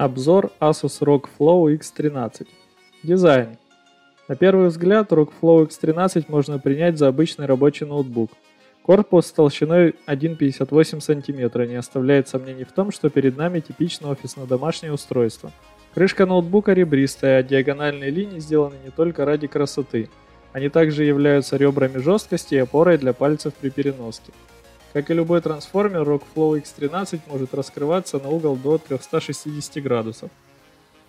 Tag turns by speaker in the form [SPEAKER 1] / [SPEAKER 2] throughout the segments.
[SPEAKER 1] Обзор Asus ROG Flow X13. Дизайн. На первый взгляд ROG Flow X13 можно принять за обычный рабочий ноутбук. Корпус с толщиной 1,58 см не оставляет сомнений в том, что перед нами типичное офисно-домашнее устройство. Крышка ноутбука ребристая, а диагональные линии сделаны не только ради красоты. Они также являются ребрами жесткости и опорой для пальцев при переноске. Как и любой трансформер, Rockflow X13 может раскрываться на угол до 360 градусов.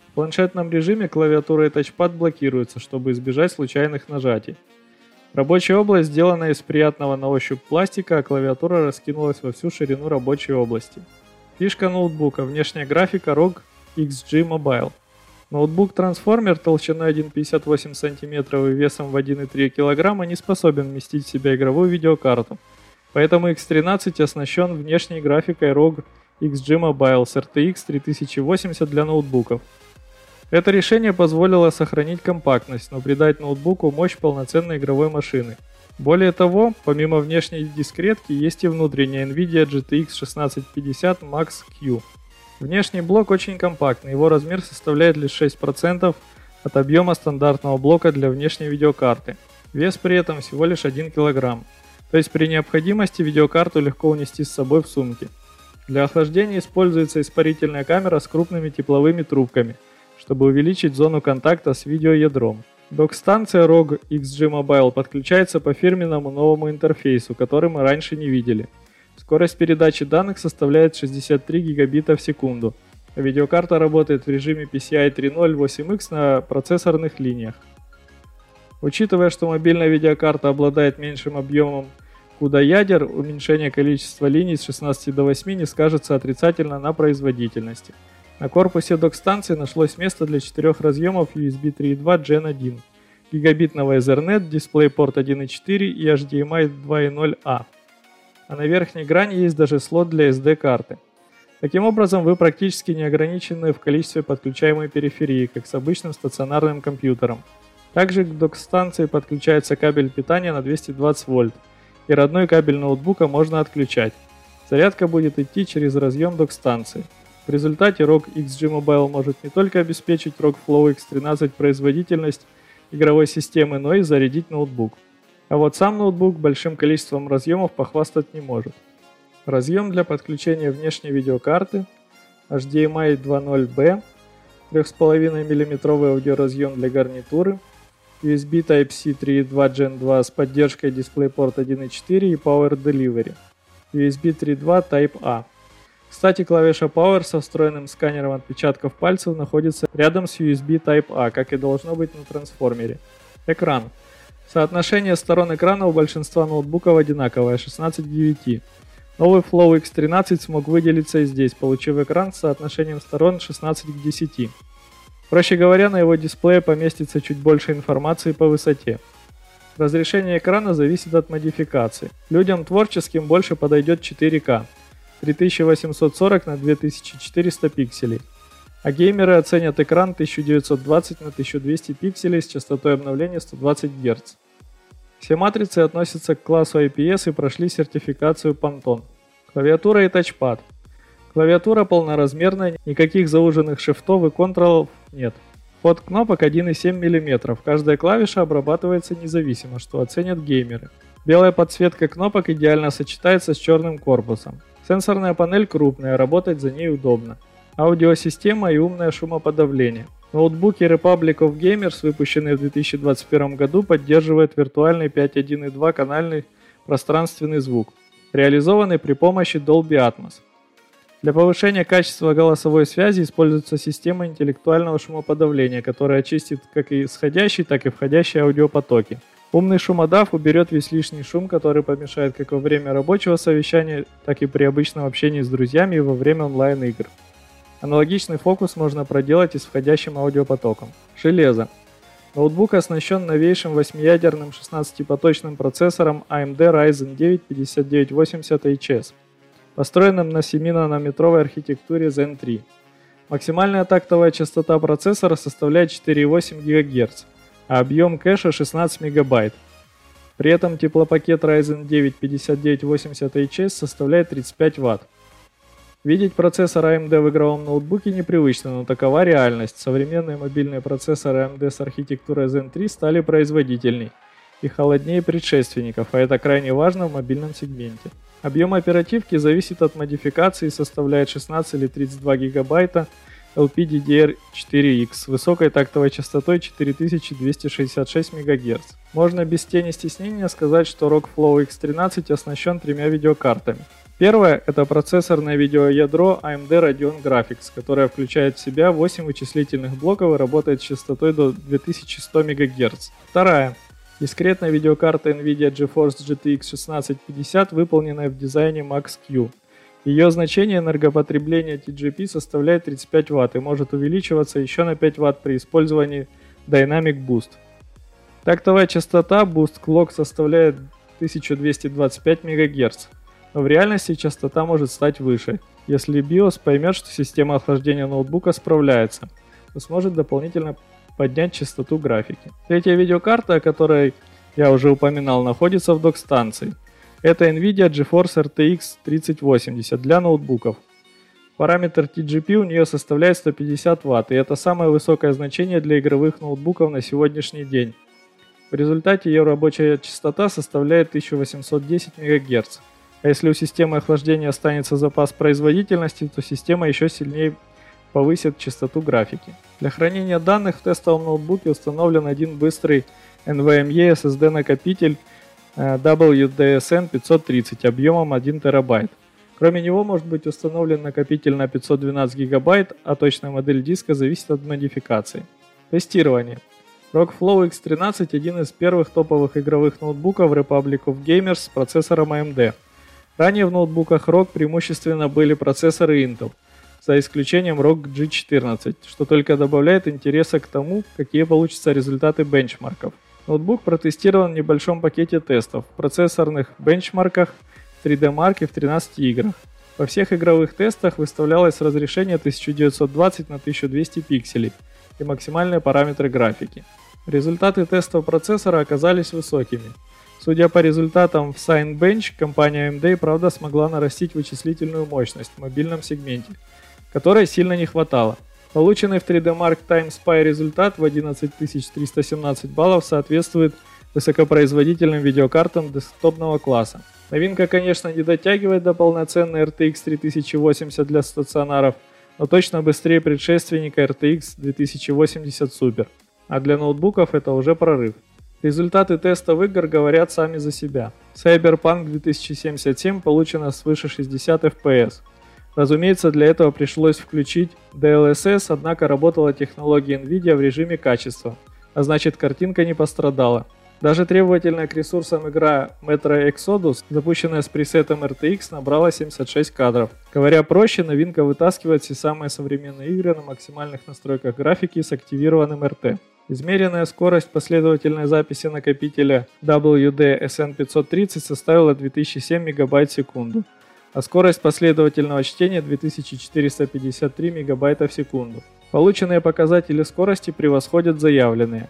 [SPEAKER 1] В планшетном режиме клавиатура и тачпад блокируются, чтобы избежать случайных нажатий. Рабочая область сделана из приятного на ощупь пластика, а клавиатура раскинулась во всю ширину рабочей области. Фишка ноутбука – внешняя графика ROG XG Mobile. Ноутбук-трансформер толщиной 1,58 см и весом в 1,3 кг не способен вместить в себя игровую видеокарту – Поэтому X13 оснащен внешней графикой ROG XG Mobile с RTX 3080 для ноутбуков. Это решение позволило сохранить компактность, но придать ноутбуку мощь полноценной игровой машины. Более того, помимо внешней дискретки, есть и внутренняя NVIDIA GTX 1650 Max Q. Внешний блок очень компактный, его размер составляет лишь 6% от объема стандартного блока для внешней видеокарты. Вес при этом всего лишь 1 кг. То есть при необходимости видеокарту легко унести с собой в сумке. Для охлаждения используется испарительная камера с крупными тепловыми трубками, чтобы увеличить зону контакта с видеоядром. Док-станция ROG XG Mobile подключается по фирменному новому интерфейсу, который мы раньше не видели. Скорость передачи данных составляет 63 гигабита в секунду. Видеокарта работает в режиме PCI 3.0 8X на процессорных линиях. Учитывая, что мобильная видеокарта обладает меньшим объемом куда ядер уменьшение количества линий с 16 до 8 не скажется отрицательно на производительности. На корпусе док-станции нашлось место для четырех разъемов USB 3.2 Gen 1, гигабитного Ethernet, DisplayPort 1.4 и HDMI 2.0A. А на верхней грани есть даже слот для SD-карты. Таким образом, вы практически не ограничены в количестве подключаемой периферии, как с обычным стационарным компьютером. Также к док-станции подключается кабель питания на 220 вольт, и родной кабель ноутбука можно отключать. Зарядка будет идти через разъем док-станции. В результате ROG XG Mobile может не только обеспечить ROG Flow X13 производительность игровой системы, но и зарядить ноутбук. А вот сам ноутбук большим количеством разъемов похвастать не может. Разъем для подключения внешней видеокарты, HDMI 2.0B, 3,5 мм аудиоразъем для гарнитуры – USB Type-C 3.2 Gen 2 с поддержкой DisplayPort 1.4 и Power Delivery. USB 3.2 Type-A. Кстати, клавиша Power со встроенным сканером отпечатков пальцев находится рядом с USB Type-A, как и должно быть на трансформере. Экран. Соотношение сторон экрана у большинства ноутбуков одинаковое, 16 к 9. Новый Flow X13 смог выделиться и здесь, получив экран с соотношением сторон 16 к 10. Проще говоря, на его дисплее поместится чуть больше информации по высоте. Разрешение экрана зависит от модификации. Людям творческим больше подойдет 4К 3840 на 2400 пикселей. А геймеры оценят экран 1920 на 1200 пикселей с частотой обновления 120 Гц. Все матрицы относятся к классу IPS и прошли сертификацию Pantone. Клавиатура и тачпад – Клавиатура полноразмерная, никаких зауженных шифтов и контролов нет. Ход кнопок 1,7 мм, каждая клавиша обрабатывается независимо, что оценят геймеры. Белая подсветка кнопок идеально сочетается с черным корпусом. Сенсорная панель крупная, работать за ней удобно. Аудиосистема и умное шумоподавление. Ноутбуки Republic of Gamers, выпущенные в 2021 году, поддерживают виртуальный 5.1.2 канальный пространственный звук, реализованный при помощи Dolby Atmos. Для повышения качества голосовой связи используется система интеллектуального шумоподавления, которая очистит как и исходящий, так и входящие аудиопотоки. Умный шумодав уберет весь лишний шум, который помешает как во время рабочего совещания, так и при обычном общении с друзьями и во время онлайн-игр. Аналогичный фокус можно проделать и с входящим аудиопотоком. Железо. Ноутбук оснащен новейшим 8-ядерным 16-поточным процессором AMD Ryzen 9 5980 HS построенным на 7-нанометровой архитектуре Zen 3. Максимальная тактовая частота процессора составляет 4,8 ГГц, а объем кэша 16 МБ. При этом теплопакет Ryzen 9 5980HS составляет 35 Вт. Видеть процессор AMD в игровом ноутбуке непривычно, но такова реальность. Современные мобильные процессоры AMD с архитектурой Zen 3 стали производительней и холоднее предшественников, а это крайне важно в мобильном сегменте. Объем оперативки зависит от модификации и составляет 16 или 32 гигабайта LPDDR4X с высокой тактовой частотой 4266 МГц. Можно без тени стеснения сказать, что Rockflow X13 оснащен тремя видеокартами. Первое – это процессорное видеоядро AMD Radeon Graphics, которое включает в себя 8 вычислительных блоков и работает с частотой до 2100 МГц. Вторая Дискретная видеокарта NVIDIA GeForce GTX 1650, выполненная в дизайне Max-Q. Ее значение энергопотребления TGP составляет 35 Вт и может увеличиваться еще на 5 Вт при использовании Dynamic Boost. Тактовая частота Boost Clock составляет 1225 МГц, но в реальности частота может стать выше. Если BIOS поймет, что система охлаждения ноутбука справляется, то сможет дополнительно поднять частоту графики. Третья видеокарта, о которой я уже упоминал, находится в док-станции. Это NVIDIA GeForce RTX 3080 для ноутбуков. Параметр TGP у нее составляет 150 Вт, и это самое высокое значение для игровых ноутбуков на сегодняшний день. В результате ее рабочая частота составляет 1810 МГц. А если у системы охлаждения останется запас производительности, то система еще сильнее повысит частоту графики. Для хранения данных в тестовом ноутбуке установлен один быстрый NVMe SSD накопитель э, WDSN 530 объемом 1 терабайт. Кроме него может быть установлен накопитель на 512 гигабайт, а точная модель диска зависит от модификации. Тестирование. Rockflow X13 один из первых топовых игровых ноутбуков Republic of Gamers с процессором AMD. Ранее в ноутбуках ROG преимущественно были процессоры Intel – за исключением ROG G14, что только добавляет интереса к тому, какие получатся результаты бенчмарков. Ноутбук протестирован в небольшом пакете тестов, в процессорных бенчмарках, 3D Mark и в 13 играх. Во всех игровых тестах выставлялось разрешение 1920 на 1200 пикселей и максимальные параметры графики. Результаты тестов процессора оказались высокими. Судя по результатам в Signbench, компания AMD правда смогла нарастить вычислительную мощность в мобильном сегменте – которой сильно не хватало. Полученный в 3D Mark Time Spy результат в 11317 баллов соответствует высокопроизводительным видеокартам десктопного класса. Новинка, конечно, не дотягивает до полноценной RTX 3080 для стационаров, но точно быстрее предшественника RTX 2080 Super. А для ноутбуков это уже прорыв. Результаты тестов игр говорят сами за себя. Cyberpunk 2077 получено свыше 60 FPS, Разумеется, для этого пришлось включить DLSS, однако работала технология NVIDIA в режиме качества, а значит картинка не пострадала. Даже требовательная к ресурсам игра Metro Exodus, запущенная с пресетом RTX, набрала 76 кадров. Говоря проще, новинка вытаскивает все самые современные игры на максимальных настройках графики с активированным RT. Измеренная скорость последовательной записи накопителя WD SN530 составила 2007 МБ в секунду а скорость последовательного чтения 2453 МБ в секунду. Полученные показатели скорости превосходят заявленные.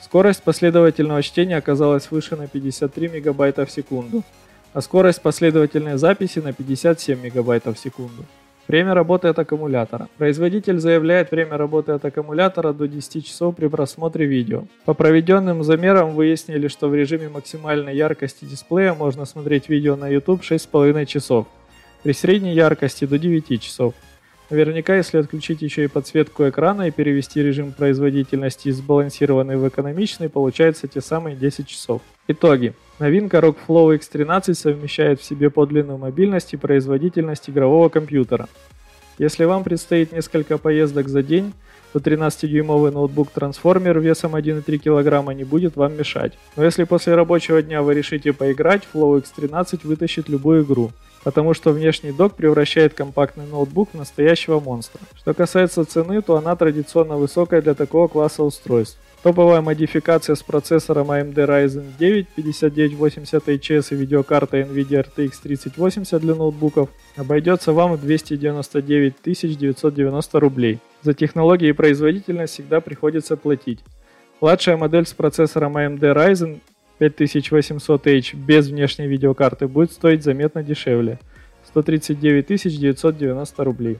[SPEAKER 1] Скорость последовательного чтения оказалась выше на 53 МБ в секунду, а скорость последовательной записи на 57 МБ в секунду. Время работы от аккумулятора. Производитель заявляет время работы от аккумулятора до 10 часов при просмотре видео. По проведенным замерам выяснили, что в режиме максимальной яркости дисплея можно смотреть видео на YouTube 6,5 часов. При средней яркости до 9 часов. Наверняка, если отключить еще и подсветку экрана и перевести режим производительности из сбалансированный в экономичный, получается те самые 10 часов. Итоги. Новинка Rockflow X13 совмещает в себе подлинную мобильность и производительность игрового компьютера. Если вам предстоит несколько поездок за день, то 13-дюймовый ноутбук-трансформер весом 1,3 кг не будет вам мешать. Но если после рабочего дня вы решите поиграть, Flow X13 вытащит любую игру, потому что внешний док превращает компактный ноутбук в настоящего монстра. Что касается цены, то она традиционно высокая для такого класса устройств. Топовая модификация с процессором AMD Ryzen 9 5980HS и видеокартой NVIDIA RTX 3080 для ноутбуков обойдется вам в 299 990 рублей. За технологии и производительность всегда приходится платить. Младшая модель с процессором AMD Ryzen 5800H без внешней видеокарты будет стоить заметно дешевле – 139 990 рублей.